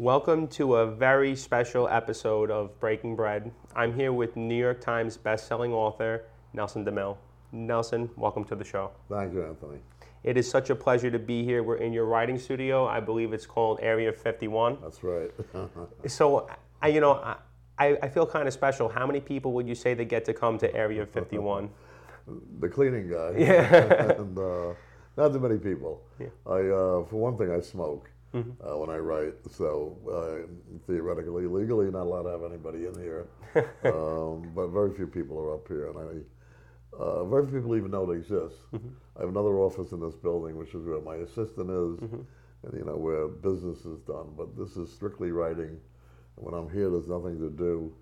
Welcome to a very special episode of Breaking Bread. I'm here with New York Times bestselling author Nelson DeMille. Nelson, welcome to the show. Thank you, Anthony. It is such a pleasure to be here. We're in your writing studio. I believe it's called Area 51. That's right. So, I, you know, I, I feel kind of special. How many people would you say that get to come to Area 51? the cleaning guy. Yeah. and uh, not too many people. Yeah. I, uh, for one thing, I smoke uh, when I write, so uh, theoretically, legally, not allowed to have anybody in here. um, but very few people are up here, and I, uh, very few people even know it exists. I have another office in this building, which is where my assistant is, and you know where business is done. But this is strictly writing. And when I'm here, there's nothing to do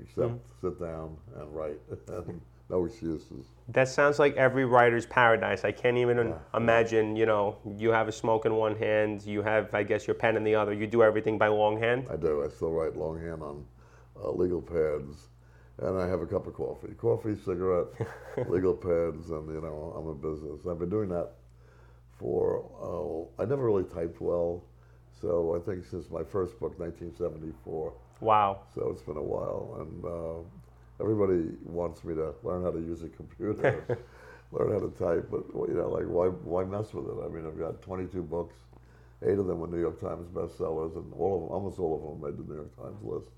except sit down and write, and no excuses. That sounds like every writer's paradise. I can't even imagine, you know, you have a smoke in one hand, you have, I guess, your pen in the other. You do everything by longhand. I do. I still write longhand on uh, legal pads, and I have a cup of coffee, coffee, cigarette, legal pads, and you know I'm a business. I've been doing that for. Uh, I never really typed well, so I think since my first book, 1974. Wow. So it's been a while, and uh, everybody wants me to learn how to use a computer, learn how to type. But you know, like why why mess with it? I mean, I've got 22 books, eight of them were New York Times bestsellers, and all of them, almost all of them, made the New York Times list.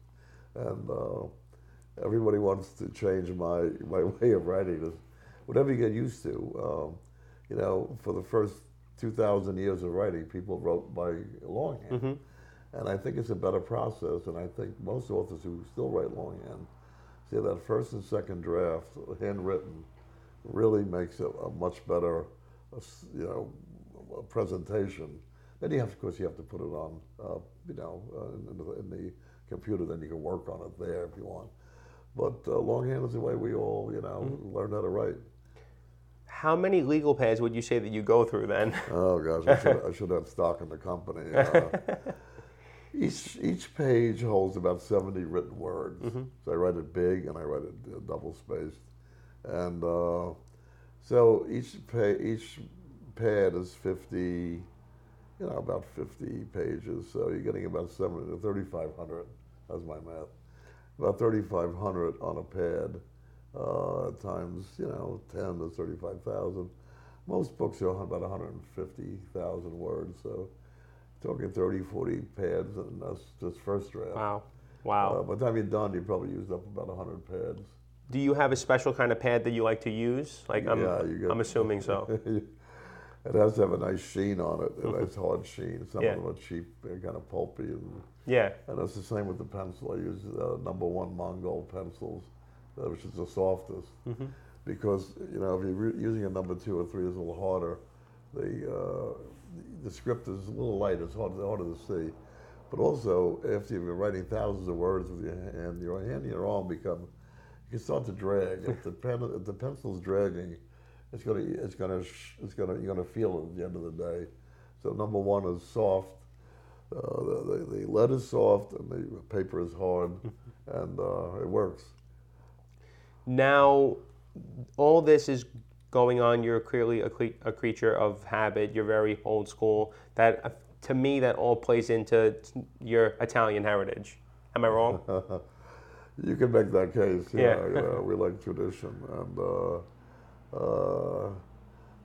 And uh, everybody wants to change my my way of writing. Is whatever you get used to. Um, you know, for the first 2,000 years of writing, people wrote by longhand. And I think it's a better process, and I think most authors who still write longhand say that first and second draft, handwritten, really makes it a much better, uh, you know, uh, presentation. Then you have, of course, you have to put it on, uh, you know, uh, in, the, in the computer. Then you can work on it there if you want. But uh, longhand is the way we all, you know, learn how to write. How many legal pads would you say that you go through then? Oh gosh, I should, I should have stock in the company. Each each page holds about seventy written words. So I write it big and I write it double spaced, and uh, so each pa- each pad is fifty, you know, about fifty pages. So you're getting about seventy to thirty five hundred. That's my math. About thirty five hundred on a pad. Uh, times you know ten to thirty five thousand. Most books are about 150,000 words, so talking 30, 40 pads, and that's just first draft. Wow. Uh, Wow. by the time you're done, you probably used up about 100 pads. Do you have a special kind of pad that you like to use? Like I'm, Yeah, get- I'm assuming so. it has to have a nice sheen on it, a nice hard sheen. Some Yeah. of them are cheap, they're kind of pulpy, and, Yeah. and it's the same with the pencil. I use uh, number one Mongol pencils, uh, which is the softest, because you know if you're re- using a number two or three, it's a little harder. The uh, the script is a little light; it's hard, harder to see. But also, after you've been writing thousands of words with your hand, your hand and your arm become you can start to drag. If the pen, if the pencil's dragging, it's gonna, it's gonna, it's gonna, you're gonna feel it at the end of the day. So number one is soft. Uh, the, the, the lead is soft and the paper is hard, and uh, it works. Now, all this is going on. You're clearly a, cre- a creature of habit. You're very old school. That, uh, to me, that all plays into your Italian heritage. Am I wrong? You can make that case. Yeah, Yeah. you know, we like tradition, and uh, uh,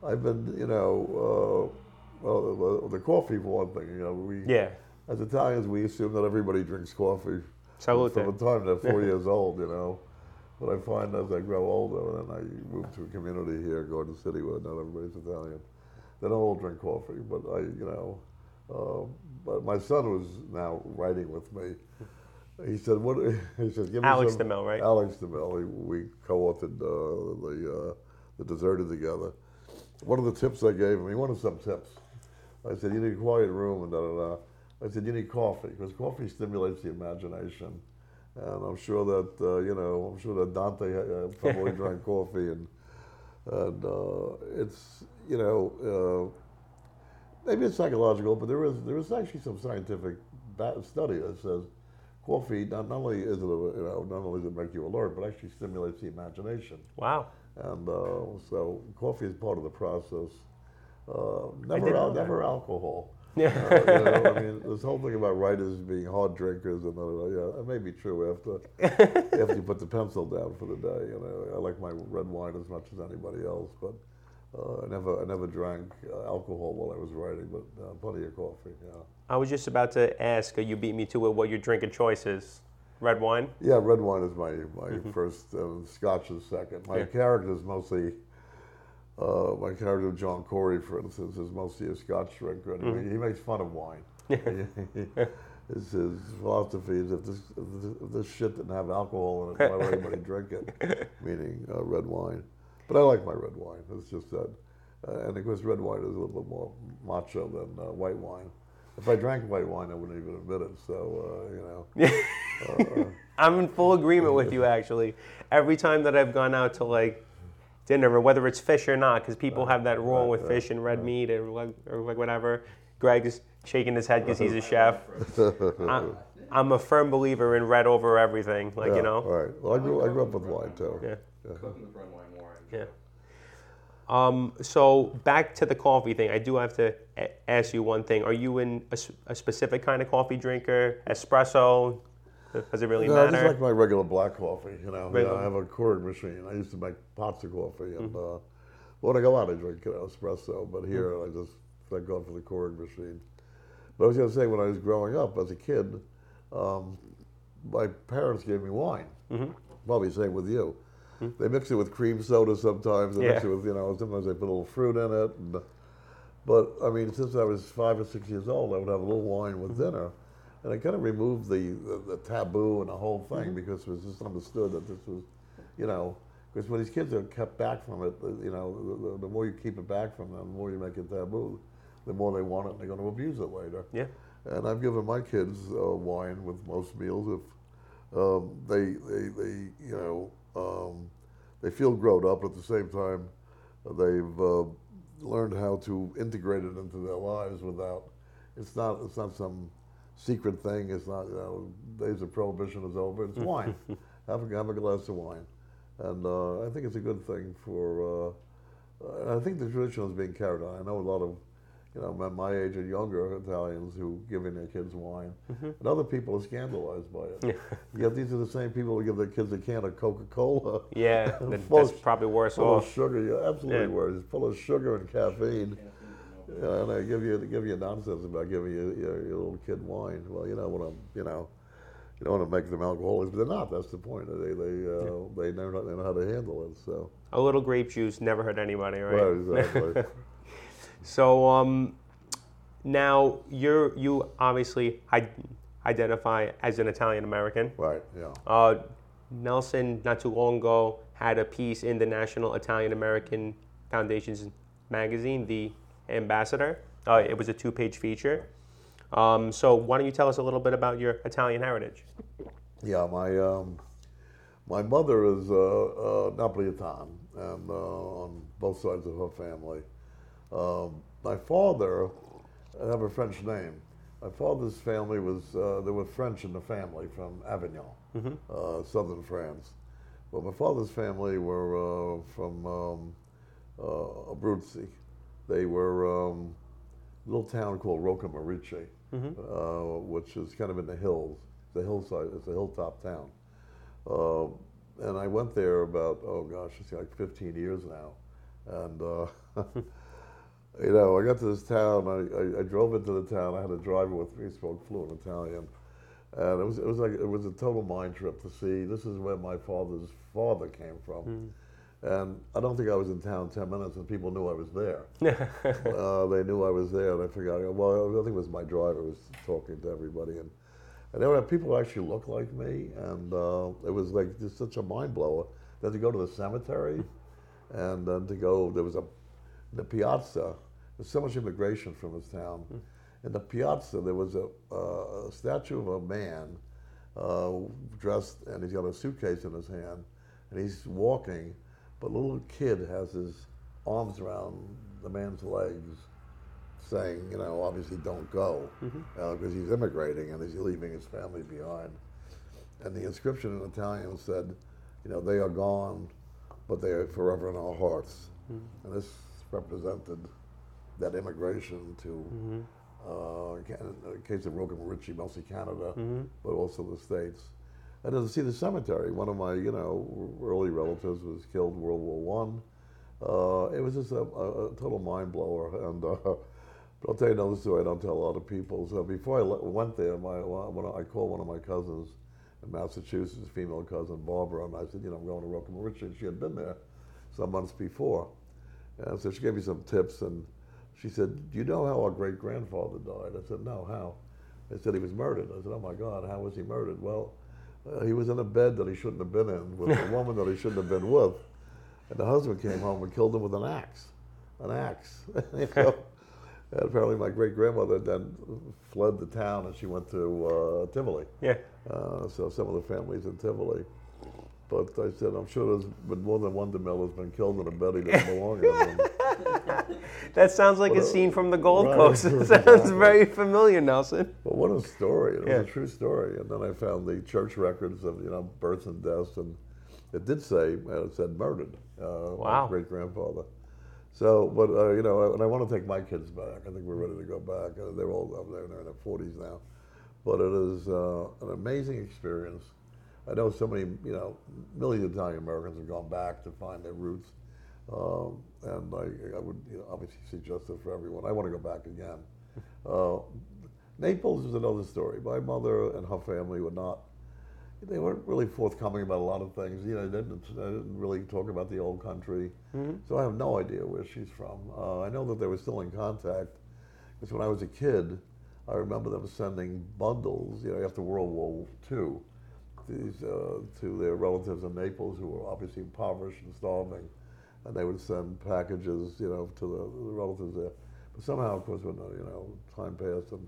I've been, you know, uh, well, the, the coffee for one thing. You know, we yeah. as Italians we assume that everybody drinks coffee Salute. from the time they're four years old. You know, but I find as I grow older and then I move to a community here, Garden City, where not everybody's Italian, they don't all drink coffee. But I, you know, uh, but my son was now writing with me. He said, "What?" He said, "Give me Alex some." DeMille, right? Alex DeMille. We, we co-authored uh, the uh, the Deserter together. One of the tips I gave him, he wanted some tips. I said, "You need a quiet room and da da da." I said, "You need coffee because coffee stimulates the imagination." And I'm sure that uh, you know, I'm sure that Dante uh, probably drank coffee, and and uh, it's you know, uh, maybe it's psychological, but there is there is actually some scientific study that says coffee not, not only is it a, you know not only does it make you alert, but actually stimulates the imagination. Wow. And uh, so coffee is part of the process. Uh, never al- never alcohol. Yeah. Uh, you know, I mean, this whole thing about writers being hard drinkers and uh, yeah, it may be true after after you put the pencil down for the day. You know, I like my red wine as much as anybody else, but uh, I never I never drank uh, alcohol while I was writing, but uh, plenty of coffee. Yeah. I was just about to ask. uh, You beat me to it. What your drinking choice is? Red wine. Yeah, red wine is my my first, and Scotch is second. My Yeah. character is mostly. Uh, my character John Corey, for instance, is mostly a Scotch drinker, and he- he makes fun of wine. his, his philosophy is if this, if this if this shit didn't have alcohol in it, why would anybody drink it? Meaning uh, red wine. But I like my red wine. It's just that, uh, and of course, red wine is a little bit more macho than uh, white wine. If I drank white wine, I wouldn't even admit it. So uh, you know. I'm in full agreement with you. Actually, every time that I've gone out to like dinner, whether it's fish or not, because people have that rule with fish and red meat or like, or like whatever. Greg's shaking his head because he's a chef. I'm, I'm a firm believer in red over everything. Like Yeah, you know. All right. Well, I grew, I grew up with wine too. Yeah. Cooking with red wine more. Yeah. Um, so back to the coffee thing, I do have to a- ask you one thing. Are you in a, s- a specific kind of coffee drinker? Espresso? Does it really No, I matter? just like my regular black coffee. You know, Regular. Yeah, I have a Keurig machine. I used to make pots of coffee, and Mm-hmm. uh, when I go out, I drink you know, espresso. But here, I just thank God for the Keurig machine. But I was going to say, when I was growing up as a kid, um, my parents gave me wine. Mm-hmm. Probably same with you. They mix it with cream soda sometimes. They mix Yeah. it with you know sometimes they put a little fruit in it. And, but I mean, since I was five or six years old, I would have a little wine with dinner, and it kind of removed the, the, the taboo and the whole thing because it was just understood that this was, you know, because when these kids are kept back from it, uh, you know, the, the, the more you keep it back from them, the more you make it taboo, the more they want it, and they're going to abuse it later. yeah. And I've given my kids uh, wine with most meals if um, they, they, they, you know, um, they feel grown up. At the same time, they've uh, learned how to integrate it into their lives without. It's not. It's not some secret thing. It's not. You know, days of prohibition is over. It's wine. have a have a glass of wine, and uh, I think it's a good thing for. Uh, I think the tradition is being carried on. I know a lot of you know, men my age and younger Italians who giving their kids wine, and other people are scandalized by it. Yet these are the same people who give their kids a can of Coca-Cola. Yeah, that, that's of- probably worse Full off. of sugar, yeah, absolutely Yeah. worse. It's full of sugar and caffeine. Yeah, and they give you they give you nonsense about giving you your, your little kid wine. Well, you don't want to, you know, you don't want to make them alcoholics, but they're not. That's the point. They they uh, they know they know how to handle it. So A little grape juice never hurt anybody, right? right, exactly. So um, now you're you obviously I- identify as an Italian American. right. Yeah. Uh, Nelson, not too long ago, had a piece in the National Italian American Foundation's magazine, The Ambassador. Uh, it was a two-page feature. Um, so why don't you tell us a little bit about your Italian heritage? Yeah, my um, my mother is uh, uh, Napolitan, and uh, on both sides of her family. Um, my father, I have a French name. My father's family was uh, there were French in the family from Avignon, uh, southern France. But my father's family were uh, from um, uh, Abruzzi. They were um, a little town called Roccamorice, uh, which is kind of in the hills. The hillside. It's a hilltop town. Uh, and I went there about oh gosh, it's like 15 years now, and uh, you know I got to this town. I, I, I drove into the town. I had a driver with me, spoke fluent Italian, and it was it was like it was a total mind trip to see. This is where my father's father came from. And I don't think I was in town 10 minutes and people knew I was there. uh, they knew I was there, and I figured, well, I think it was my driver who was talking to everybody. And, and there were people who actually looked like me, and uh, it was like just such a mind blower. Then to go to the cemetery, and then to go, there was a, the piazza, there's so much immigration from this town. In the piazza, there was a, uh, a statue of a man uh, dressed, and he's got a suitcase in his hand, and he's walking, but a little kid has his arms around the man's legs, saying, you know, obviously don't go, mm-hmm. uh, because he's immigrating and he's leaving his family behind. And the inscription in Italian said, you know, they are gone, but they are forever in our hearts. Mm-hmm. And this represented that immigration to mm-hmm. uh, Can- in case of Rocca Ritchie, mostly Canada, Mm-hmm. but also the States. Then to see the cemetery, one of my, you know, early relatives was killed World War One. Uh, it was just a, a, a total mind blower. And uh, but I'll tell you another story I don't tell a lot of people. So before I le- went there, my when I called one of my cousins in Massachusetts, female cousin Barbara, and I said, you know, I'm going to Rocca Ritchie. And she had been there some months before. And so she gave me some tips, and she said, "Do you know how our great grandfather died?" I said, "No, how?" They said he was murdered. I said, "Oh my God, how was he murdered?" Well, uh, he was in a bed that he shouldn't have been in with a woman that he shouldn't have been with, and the husband came home and killed him with an axe, an axe. You know? And apparently, my great grandmother then fled the town, and she went to uh, Tivoli. Yeah. Uh, so some of the families in Tivoli. But I said, I'm sure there's been more than one DeMille has been killed in a bed he didn't belong in. That sounds like a scene from the Gold right, Coast. It sounds very familiar, Nelson. But what a story! It was Yeah. a true story. And then I found the church records of you know births and deaths, and it did say uh, it said murdered. Uh, Wow. Great grandfather. So, but uh, you know, and I want to take my kids back. I think we're ready to go back. Uh, they're all up there, they're in their forties now, but it is uh, an amazing experience. I know so many, you know, millions of Italian Americans have gone back to find their roots, um, and I, I would you know, obviously suggest it for everyone. I want to go back again. Uh, Naples is another story. My mother and her family were not. They weren't really forthcoming about a lot of things. You know, they didn't, they didn't really talk about the old country. So I have no idea where she's from. Uh, I know that they were still in contact because when I was a kid, I remember them sending bundles. You know, after World War II, these uh, to their relatives in Naples who were obviously impoverished and starving, and they would send packages, you know, to the, the relatives there. But somehow, of course, when uh, you know time passed and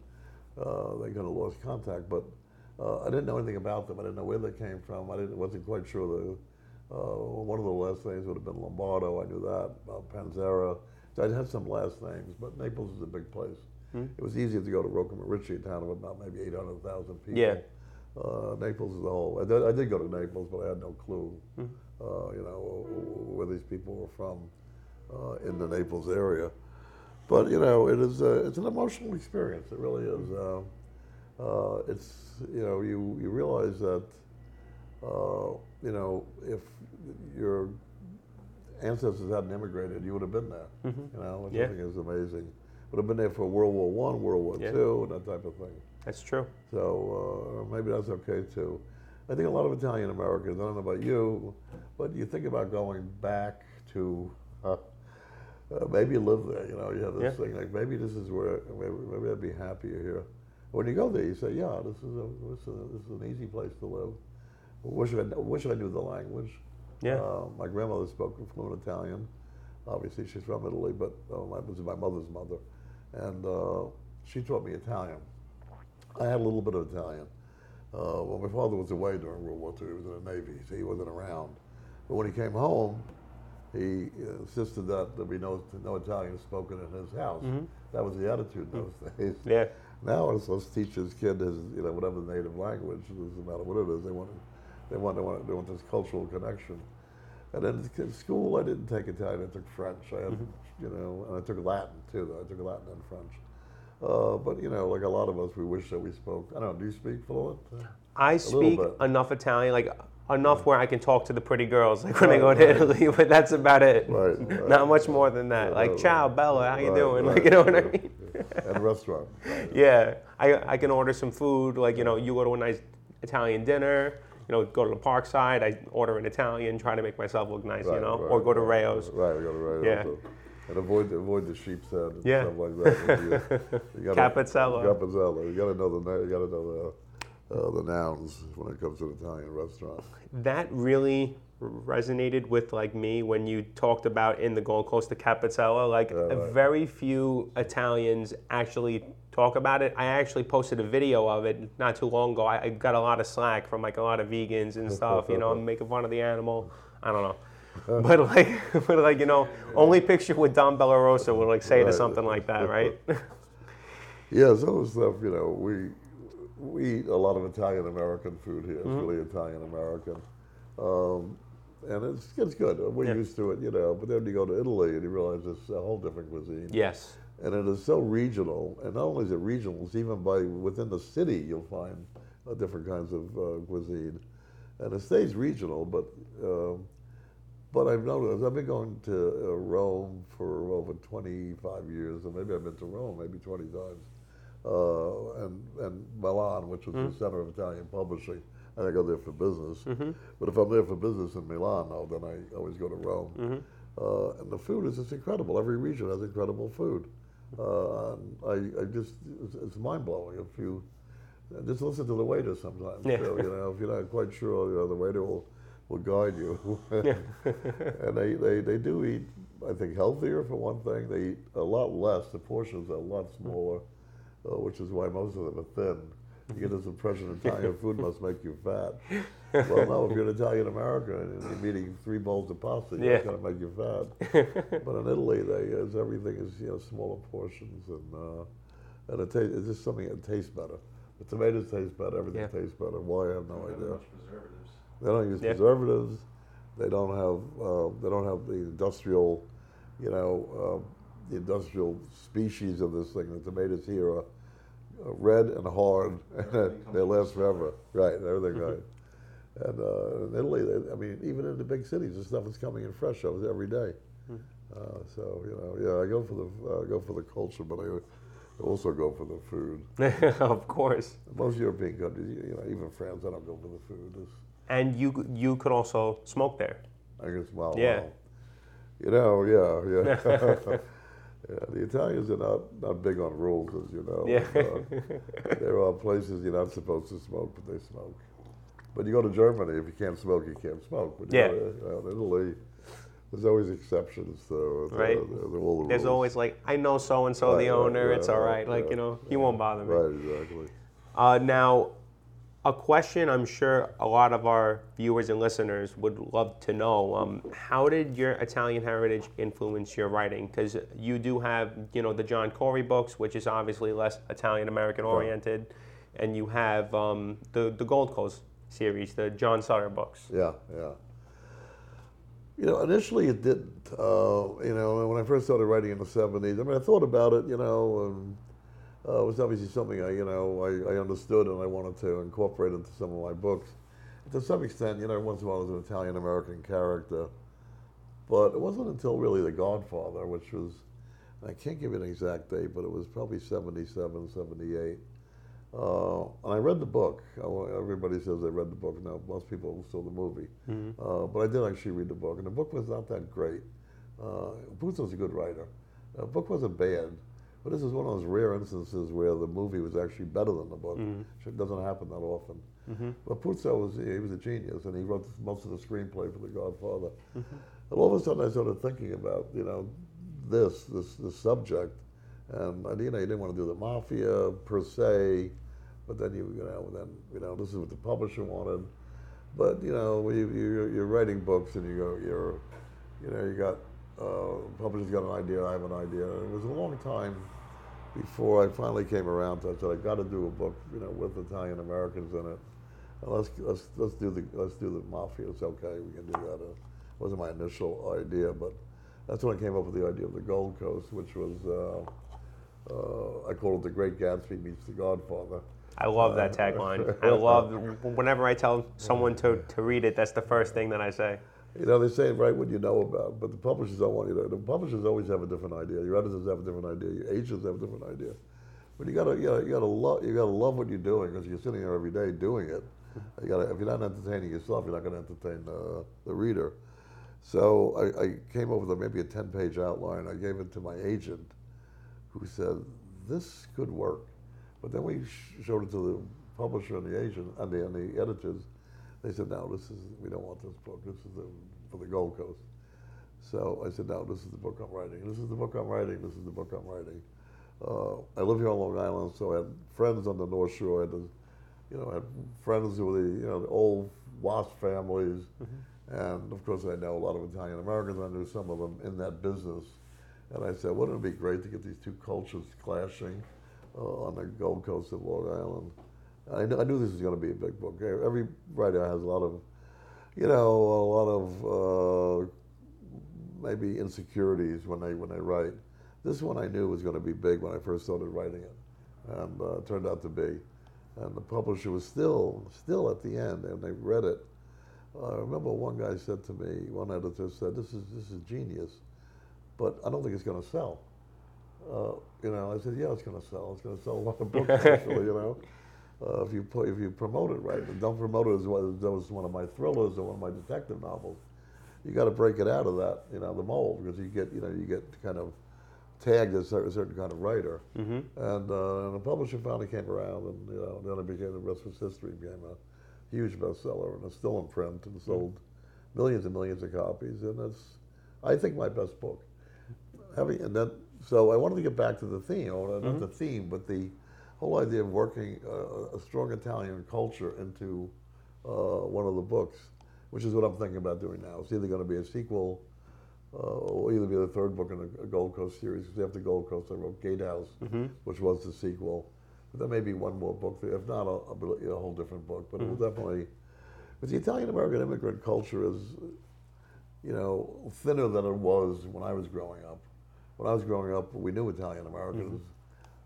uh, they kind of lost contact. But uh, I didn't know anything about them. I didn't know where they came from. I didn't, wasn't quite sure the. Uh, one of the last names would have been Lombardo. I knew that. Uh, Panzera. So I'd had some last names, but Naples is a big place. It was easier to go to Rocca Ritchie, a town of about maybe 800,000 people. Yeah. Uh, Naples as a whole. I did, I did go to Naples, but I had no clue, uh, you know, where these people were from uh, in the Naples area. But you know, it is a, it's an emotional experience. It really is. Uh, uh, it's you know, you you realize that uh, you know if your ancestors hadn't immigrated, you would have been there. You know, which Yeah. I think is amazing. Would have been there for World War One, World War Yeah. Two, and that type of thing. That's true. So uh, maybe that's okay too. I think a lot of Italian Americans, I don't know about you, but you think about going back to uh, uh, maybe live there. You know, you have this Yeah. thing like maybe this is where maybe, maybe I'd be happier here. When you go there, you say, yeah, this is a this is, a, this is an easy place to live. Wish I wish I knew the language. Yeah. Uh, my grandmother spoke fluent Italian. Obviously, she's from Italy, but uh, my, is my mother's mother, and uh, she taught me Italian. I had a little bit of Italian. Uh, well, my father was away during World War II. He was in the Navy, so he wasn't around. But when he came home, he insisted that there be no, no Italian spoken in his house. Mm-hmm. That was the attitude in those mm-hmm. days. Yeah. Now, it's let's teach his kid his, you know, whatever the native language. It doesn't matter what it is. They want, they want, they want, they want this cultural connection. And then in school, I didn't take Italian. I took French. I had, mm-hmm. you know, and I took Latin too. Though I took Latin and French. Uh, but you know, like a lot of us, we wish that we spoke. I don't know. Do you speak fluent? I speak enough Italian, like enough where I can talk to the pretty girls, like when I go to right. Italy. But that's about it. Right, right, Not much more than that. Yeah, like, right, ciao. Bella, how you Right, doing? right, Like, you know what I right. At a restaurant. Yeah, I, I can order some food. Like, you know, you go to a nice Italian dinner, you know, go to the park side, I order an Italian, try to make myself look nice, you know, right, or go to right, Rao's. Right, we go to Rao's. Yeah. And avoid avoid the sheep's head and Yeah. stuff like that. You, you gotta-. You got to know the you got to know the uh, the nouns when it comes to an Italian restaurant. That really resonated with like me when you talked about in the Gold Coast the Capizello. Like Yeah, right. very few Italians actually talk about it. I actually posted a video of it not too long ago. I, I got a lot of slack from like a lot of vegans and stuff. You know, I'm making fun of the animal. I don't know. But like, but like you know, only picture with Don Bellarosa would like say to something like that, right? Yeah, some of the stuff, you know, we we eat a lot of Italian American food here. It's Mm-hmm. really Italian American. Um, and it's, it's good. We're Yeah. used to it, you know. But then you go to Italy and you realize it's a whole different cuisine. yes. and it is so regional. And not only is it regional, it's even by within the city you'll find uh, different kinds of uh, cuisine, and it stays regional. But um but I've noticed I've been going to uh, Rome for over 25 years, and maybe I've been to Rome maybe 20 times, uh, and and Milan, which was the center of Italian publishing. And I go there for business. But if I'm there for business in Milan, now then I always go to Rome. Uh, and the food is just incredible. Every region has incredible food. Uh, and I, I just it's, it's mind blowing if you just listen to the waiter sometimes. Yeah. too, you know, if you're not quite sure, you know, the waiter will will guide you. and they, they, they do eat, I think, healthier for one thing. They eat a lot less. The portions are a lot smaller, uh, which is why most of them are thin. You get this impression Italian food must make you fat. Well, no, if you're an Italian American and you're eating three bowls of pasta, Yeah. it's going to make you fat. but in Italy, they is everything is you know smaller portions and uh, and it tastes it's just something that tastes better. The tomatoes taste better. Everything Yeah. tastes better. Why I have no Don't have idea. They don't use Yeah. preservatives. They don't have uh, they don't have the industrial, you know, uh, the industrial species of this thing. The tomatoes here are uh, red and hard, they last forever. Right, everything right. And uh, in Italy, they, I mean, even in the big cities, the stuff is coming in fresh over every day. Uh, so you know, yeah, I go for the uh, go for the culture, but I also go for the food. of course. Most European countries, you know, even France, I don't go for the food. It's, And you you could also smoke there. I guess, well, Yeah. well, you know, yeah, yeah. yeah. The Italians are not, not big on rules, as you know. Yeah. Uh, there are places you're not supposed to smoke, but they smoke. But you go to Germany, if you can't smoke, you can't smoke. But Yeah. you know, in Italy, there's always exceptions though. Right. to, to all the There's always like I know so and so the owner. yeah, it's all right, right. Like you know, he won't bother me. Right, exactly. Uh, now, a question I'm sure a lot of our viewers and listeners would love to know: um, How did your Italian heritage influence your writing? Because you do have, you know, the John Corey books, which is obviously less Italian American oriented, and you have um, the the Gold Coast series, the John Sutter books. Yeah, yeah. You know, initially it didn't. Uh, you know, when I first started writing in the '70s, I mean, I thought about it. You know, and uh, it was obviously something I, you know, I, I understood and I wanted to incorporate into some of my books. To some extent, you know, once in a while there's an Italian American character, but it wasn't until really The Godfather, which was, I can't give you an exact date, but it was probably 77, 78. Uh, and I read the book. Everybody says they read the book. Now, most people saw the movie. Uh, but I did actually read the book, and the book was not that great. Uh, Puzo's a good writer. The book wasn't bad, but this is one of those rare instances where the movie was actually better than the book. Mm-hmm. It doesn't happen that often. Mm-hmm. But Puzo was he was a genius, and he wrote most of the screenplay for The Godfather. Mm-hmm. And all of a sudden, I started thinking about you know this this this subject, and you know you didn't want to do the mafia per se, but then you you know then you know this is what the publisher wanted. But you know, when you, you're, you're writing books and you go, you're, you know, you got uh, publisher's got an idea, I have an idea. And it was a long time before I finally came around to. I said I got to do a book, you know, with Italian Americans in it. Let's let's let's do the let's do the mafia. It's okay, we can do that. Uh, it wasn't my initial idea, but that's when I came up with the idea of the Gold Coast, which was uh, uh, I called it the Great Gatsby meets the Godfather. I love that tagline. I love whenever I tell someone to, to read it. That's the first thing that I say. You know, they say write what you know about, but the publishers don't want you to. The publishers always have a different idea. Your editors have a different idea. Your agents have a different idea. But you gotta, you gotta, you gotta love, you gotta love what you're doing because you're sitting there every day doing it. You gotta, if you're not entertaining yourself, you're not gonna entertain uh, the reader. So I, I came up with maybe a 10-page outline. I gave it to my agent, who said this could work. But then we sh- showed it to the publisher and the agent and the, and the editors. They said, "No, this is we don't want this book. This is the, for the Gold Coast." So I said, "No, this is the book I'm writing. This is the book I'm writing. This is the book I'm writing." Uh, I live here on Long Island, so I had friends on the North Shore. I had, you know, I had friends who were the you know the old WASP families, and of course I know a lot of Italian Americans. I knew some of them in that business, and I said, "Wouldn't it be great to get these two cultures clashing uh, on the Gold Coast of Long Island?" I knew, I knew this was going to be a big book. Every writer has a lot of, you know, a lot of uh, maybe insecurities when they when they write. This one I knew was going to be big when I first started writing it, and uh, it turned out to be. And the publisher was still, still at the end, and they read it. I remember one guy said to me, one editor said, "This is this is genius, but I don't think it's going to sell." Uh, you know, I said, "Yeah, it's going to sell. It's going to sell a lot of books, actually." You know, uh, if you put, if you promote it right, and don't promote it as well as was one of my thrillers or one of my detective novels. You got to break it out of that, you know, the mold because you get, you know, you get kind of tagged as a certain kind of writer. Mm-hmm. And, uh, and the publisher finally came around, and you know, then it became the rest was history. Became a huge bestseller, and it's still in print and sold millions and millions of copies. And it's, I think, my best book. Having and then, so I wanted to get back to the theme, or not the theme, but the whole idea of working uh, a strong Italian culture into uh, one of the books, which is what I'm thinking about doing now. It's either going to be a sequel uh, or either be the third book in a, a Gold Coast series. Because after Gold Coast, I wrote Gatehouse, which was the sequel. But there may be one more book. There. If not, I'll, I'll be a whole different book. But it will definitely. But the Italian American immigrant culture is, you know, thinner than it was when I was growing up. When I was growing up, we knew Italian Americans.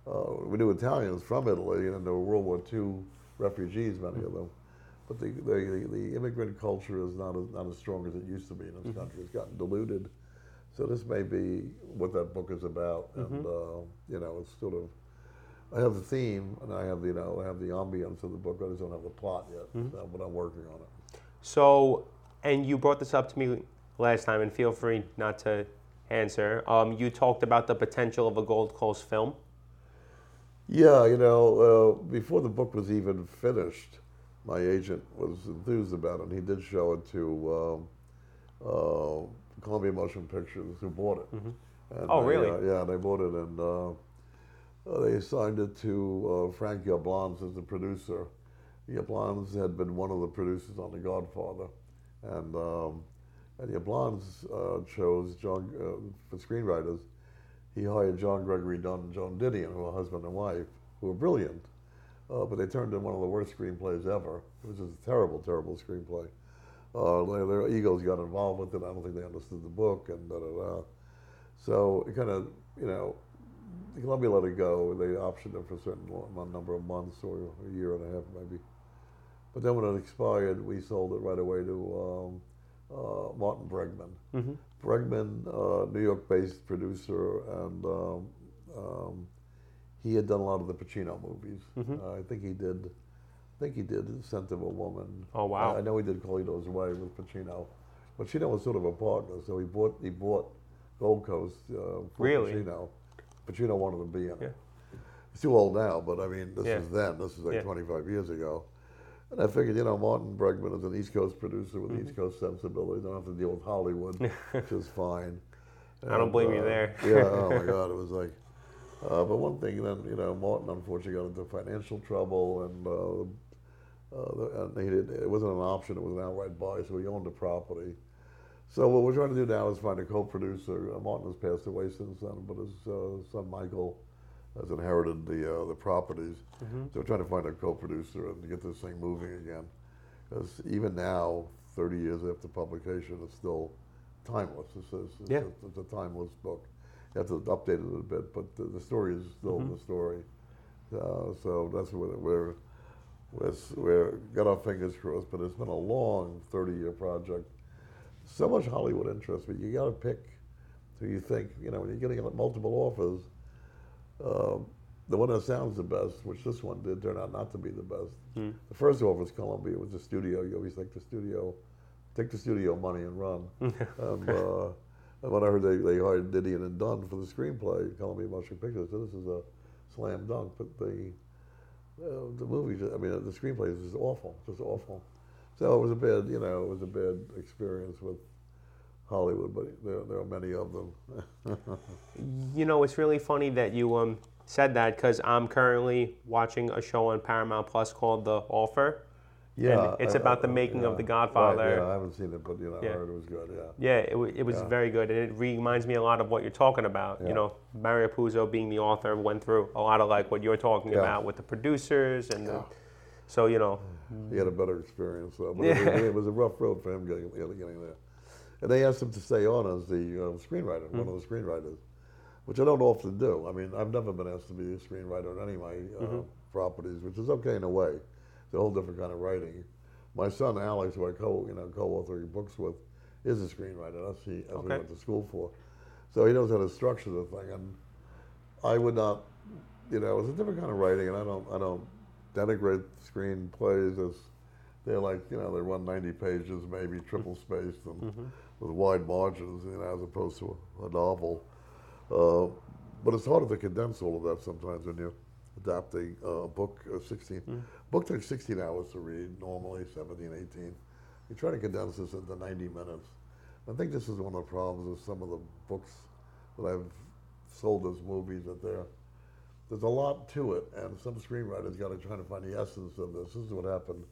Uh, we knew Italians from Italy, and there were World War II refugees, many of them. But the, the, the immigrant culture is not as, not as strong as it used to be in this country. It's gotten diluted. So this may be what that book is about, and uh, you know, it's sort of. I have the theme, and I have the, you know, I have the ambience of the book. I just don't have the plot yet, uh, but I'm working on it. So, and you brought this up to me last time, and feel free not to answer. Um, you talked about the potential of a Gold Coast film. Yeah, you know, uh, before the book was even finished, my agent was enthused about it. and He did show it to um, uh, Columbia Motion Pictures, who bought it. And Oh, they, really? uh, yeah, they bought it, and uh, uh, they assigned it to uh, Frank Yablans as the producer. Yablans had been one of the producers on The Godfather, and um, and Yablans uh, chose John uh, for screenwriters. He hired John Gregory Dunne and Joan Didion, who are husband and wife, who were brilliant, uh, but they turned in one of the worst screenplays ever. It was just a terrible, terrible screenplay. Uh, their, their egos got involved with it. I don't think they understood the book, and da da da. So it kind of, you know, Columbia let it go. They optioned it for a certain number of months or a year and a half, maybe. But then when it expired, we sold it right away to um, uh, Martin Bregman. Bregman, uh, New York-based producer, and um, um, he had done a lot of the Pacino movies. Uh, I think he did. I think he did *Scent of a Woman*. Oh, wow. I, I know he did *Carlito's Way* with Pacino. Pacino was sort of a partner, so he bought he bought Gold Coast uh, for Really? Pacino. Pacino wanted to be in it. Yeah. He's too old now, but I mean, this Yeah. is then. This is like Yeah. 25 years ago. And I figured, you know, Martin Bregman is an East Coast producer with Mm-hmm. East Coast sensibility. Don't have to deal with Hollywood, which is fine. I don't And, blame you uh, there. yeah. Oh my God, it was like. Uh, but one thing, then you know, Martin unfortunately got into financial trouble, and uh, uh, and he did, it wasn't an option; it was an outright buy. So he owned the property. So what we're trying to do now is find a co-producer. Uh, Martin has passed away since then, but his uh, son Michael has inherited the uh, the properties. So we're trying to find a co-producer and get this thing moving again. Because even now, 30 years after publication, it's still timeless. It's, it's, it's, Yeah. a, it's a timeless book. You have to update it a bit, but the, the story is still the story. Uh, so that's what we're, we're, we're got our fingers crossed. But it's been a long 30-year project. So much Hollywood interest, but you got to pick who you think. You know, when you're getting multiple offers, um, the one that sounds the best, which this one did turn out not to be the best. The first one was Columbia. It was the studio. You always take the studio, take the studio money and run. and, uh, and when I heard they, they hired Didion and Dunne for the screenplay, Columbia Motion Pictures, said, this is a slam dunk. But the uh, the movie, I mean, the screenplay is just awful, just awful. So it was a bad, you know, it was a bad experience with Hollywood, but there, there are many of them. You know, it's really funny that you um, said that because I'm currently watching a show on Paramount Plus called The Offer. Yeah, it's I- about the I- making of. The Godfather. Right, yeah, I haven't seen it, but you know, Yeah. I heard it was good. Yeah. Yeah, it, it was Yeah. very good, and it reminds me a lot of what you're talking about. Yeah. You know, Mario Puzo being the author went through a lot of like what you're talking Yeah. about with the producers, and the, so you know, He had a better experience, though. But it, was, Yeah. it was a rough road for him getting, getting there. And they asked him to stay on as the uh, screenwriter, one of the screenwriters. which I don't often do. I mean, I've never been asked to be a screenwriter on any of my uh, Mm-hmm. properties, which is okay in a way. It's a whole different kind of writing. My son Alex, who I co you know co-authoring books with, is a screenwriter. That's he that's what Okay. he went to school for. So he knows how to structure the thing, and I would not, you know, it's a different kind of writing, and I don't I don't denigrate screenplays as they're like you know they run 90 pages, maybe triple spaced and with wide margins, you know, as opposed to a, a novel. Uh, but it's harder to condense all of that sometimes when you're adapting uh, a book. Uh, 16 book takes 16 hours to read normally, 17, 18. You try to condense this into 90 minutes. I think this is one of the problems with some of the books that I've sold as movies that they're there's a lot to it, and some screenwriters got to try to find the essence of this. This is what happened,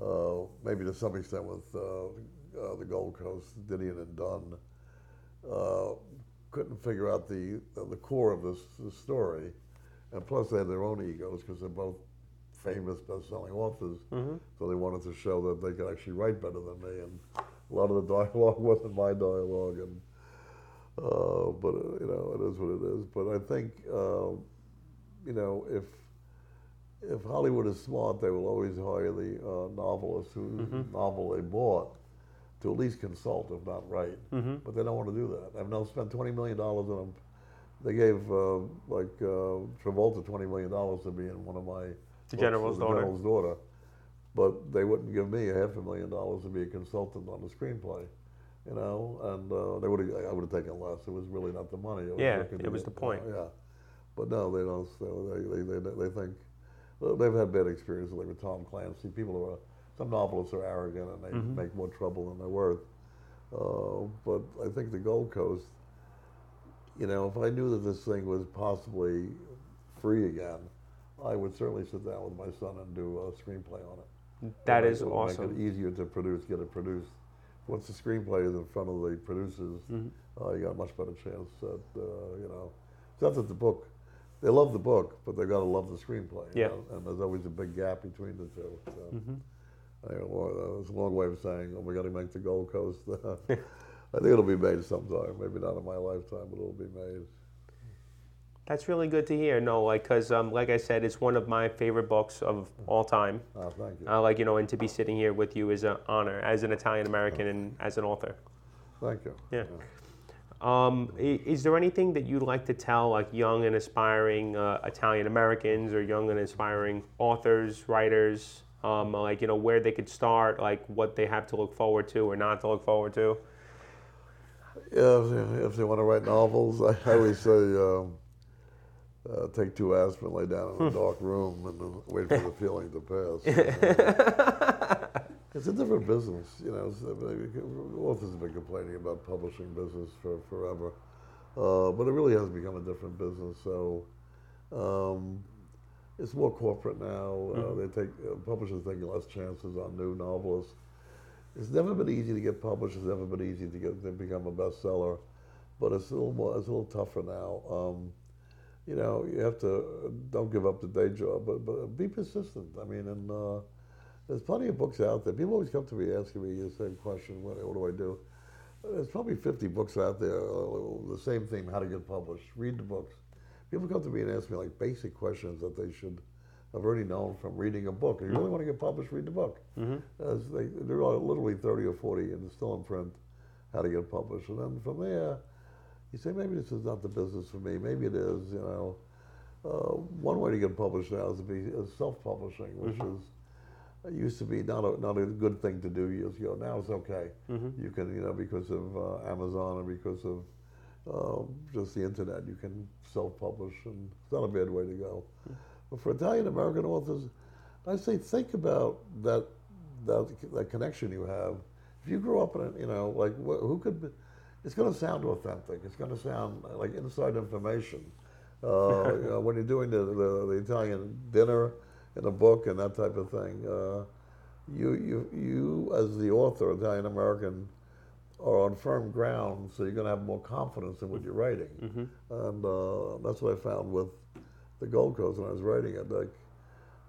uh, maybe to some extent with uh, uh, the Gold Coast, Didion and Dunne. Uh, couldn't figure out the the core of this, this story, and plus they had their own egos because they're both famous best-selling authors. So they wanted to show that they could actually write better than me, and a lot of the dialogue wasn't my dialogue, and uh, but uh, you know it is what it is. But I think uh, you know if if Hollywood is smart, they will always hire the uh, novelist whose novel they bought to at least consult, if not write. But they don't want to do that. I've now spent twenty million dollars on them. They gave uh, like uh, Travolta twenty million dollars to be in one of my The General's The Daughter. General's Daughter. But they wouldn't give me a half a million dollars to be a consultant on the screenplay, you know. And uh, they would have, I would have taken less. It was really not the money. It was Yeah, it was the point. yeah, but no, they don't. So they, they, they, they think well, they've had bad experiences like with Tom Clancy. People who are some novelists are arrogant and they Mm-hmm. make more trouble than they're worth. Uh, but I think the Gold Coast, you know, if I knew that this thing was possibly free again, I would certainly sit down with my son and do a screenplay on it. That is awesome. Make it easier to produce, get it produced. Once the screenplay is in front of the producers, Mm-hmm. uh, you got a much better chance at, uh, you know, it's not that the book, they love the book, but they've got to love the screenplay. you Yeah. know, And there's always a big gap between the two. So. Mm-hmm. Well, uh, it's a long way of saying, oh, we got to make the Gold Coast. I think it'll be made sometime. Maybe not in my lifetime, but it'll be made. That's really good to hear. No, like, cause um, like I said, it's one of my favorite books of all time. Ah, thank you. Uh, like you know, and to be sitting here with you is an honor as an Italian American and as an author. Thank you. Yeah. Um, is there anything that you'd like to tell like young and aspiring uh, Italian Americans or young and aspiring authors, writers, um, like you know where they could start, like what they have to look forward to or not to look forward to? Yeah, if they, if they want to write novels, I, I always say um, uh, take two aspirin, lay down in a dark room, and then wait for the feeling to pass. it's a different business, you know. It's, I mean, authors have been complaining about publishing business for forever, uh, but it really has become a different business. So um, it's more corporate now. Uh, they take uh, publishers taking less chances on new novelists. It's never been easy to get published. It's never been easy to get to become a bestseller, but it's a little more. It's a little tougher now. Um, you know, you have to don't give up the day job, but but be persistent. I mean, and uh, there's plenty of books out there. People always come to me asking me the same question: What, what do I do? There's probably 50 books out there, uh, the same theme: how to get published. Read the books. People come to me and ask me like basic questions that they should have already known from reading a book. If you really want to get published, read the book. As they, there are literally 30 or 40, and it's still in print, how to get published. And then from there, you say, maybe this is not the business for me. Maybe it is, you know. Uh, one way to get published now is to be is self-publishing, which is it used to be not a, not a good thing to do years ago. Now it's okay. You can, you know, because of uh, Amazon and because of um, just the internet, you can self-publish, and it's not a bad way to go. But for Italian American authors, I say think about that, that that connection you have. If you grew up in, a, you know, like wh- who could, be, it's going to sound authentic. It's going to sound like inside information. Uh, you know, when you're doing the, the, the Italian dinner in a book and that type of thing, uh, you you you as the author, Italian American, are on firm ground, so you're going to have more confidence in what you're writing. And uh, that's what I found with the Gold Coast when I was writing it. Like,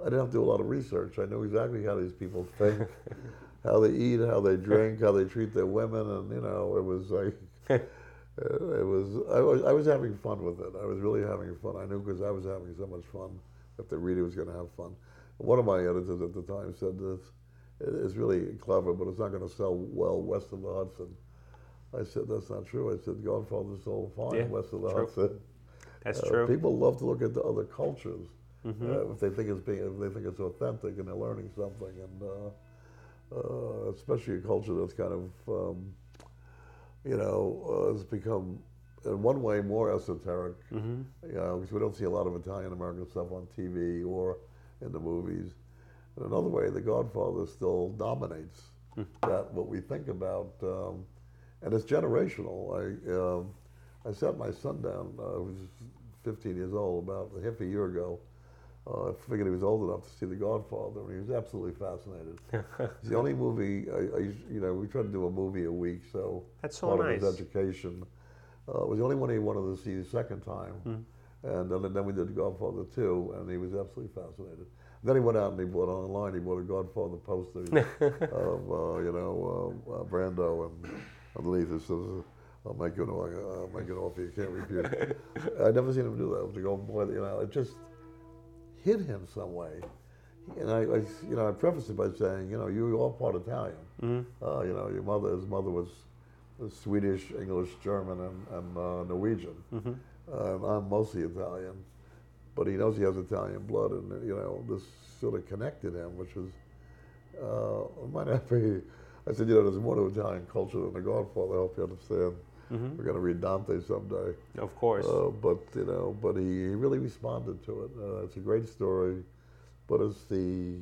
I didn't have to do a lot of research. I knew exactly how these people think, how they eat, how they drink, how they treat their women, and you know, it was like, It was I, was I was having fun with it. I was really having fun. I knew because I was having so much fun that the reader was going to have fun. One of my editors at the time said this. It's really clever, but it's not going to sell well west of the Hudson. I said that's not true. I said Godfather sold fine Yeah, west of the true. Hudson. That's Uh, true. People love to look at the other cultures Mm-hmm. uh, if they think it's being, if they think it's authentic and they're learning something, and uh, uh, especially a culture that's kind of, um, you know, uh, has become in one way more esoteric. Mm-hmm. You know, because we don't see a lot of Italian American stuff on TV or in the movies. In another way, The Godfather still dominates that what we think about, um, and it's generational. I um, I sat my son down. Uh, who was 15 years old, about half a year ago. Uh, I figured he was old enough to see The Godfather, and he was absolutely fascinated. it's the only movie. I, I, you know, we try to do a movie a week, so That's so part nice. of his education. Uh, it was the only one he wanted to see the second time, Hmm. and then, then we did The Godfather two, and he was absolutely fascinated. Then he went out and he bought online. He bought a Godfather poster of uh, you know uh, uh, Brando, and underneath it says, "I'll make it, I'll make it off you. Can't refuse." I never seen him do that. To go more, you know, it just hit him some way. And I, I, you know, I preface it by saying, you know, you are part Italian. Uh, you know, your mother, his mother was, Swedish, English, German, and, and uh, Norwegian. Uh, and I'm mostly Italian, but he knows he has Italian blood, and you know, this sort of connected him, which was uh, might not be. I said, you know, there's more to Italian culture than The Godfather. I hope you understand. We're going to read Dante someday. Of course. Uh, but you know, but he, he really responded to it. Uh, it's a great story, but it's the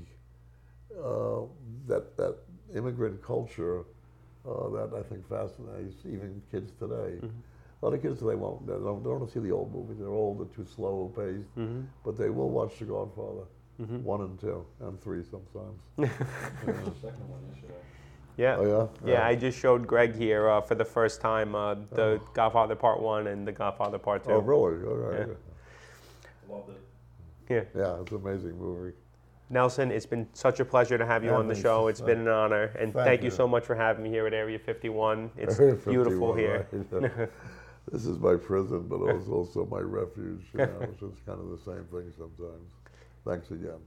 uh, that that immigrant culture uh, that I think fascinates even kids today. A lot of kids today won't they don't, they don't want to see the old movies. They're old, they're too slow paced, but they will watch The Godfather one and two and three sometimes. The second one yesterday. yeah. Oh yeah, Yeah, I just showed Greg here uh, for the first time uh, the Godfather Part One and the Godfather Part Two. Oh really? All right. Yeah. Loved it. Yeah. Yeah, it's an amazing movie. Nelson, it's been such a pleasure to have you Yeah, on the show. It's been an honor, and Thank thank, you. you. so much for having me here at Area 51. It's Area beautiful here. right? this is my prison, but it's also my refuge. You know, it's just kind of the same thing sometimes. Thanks again.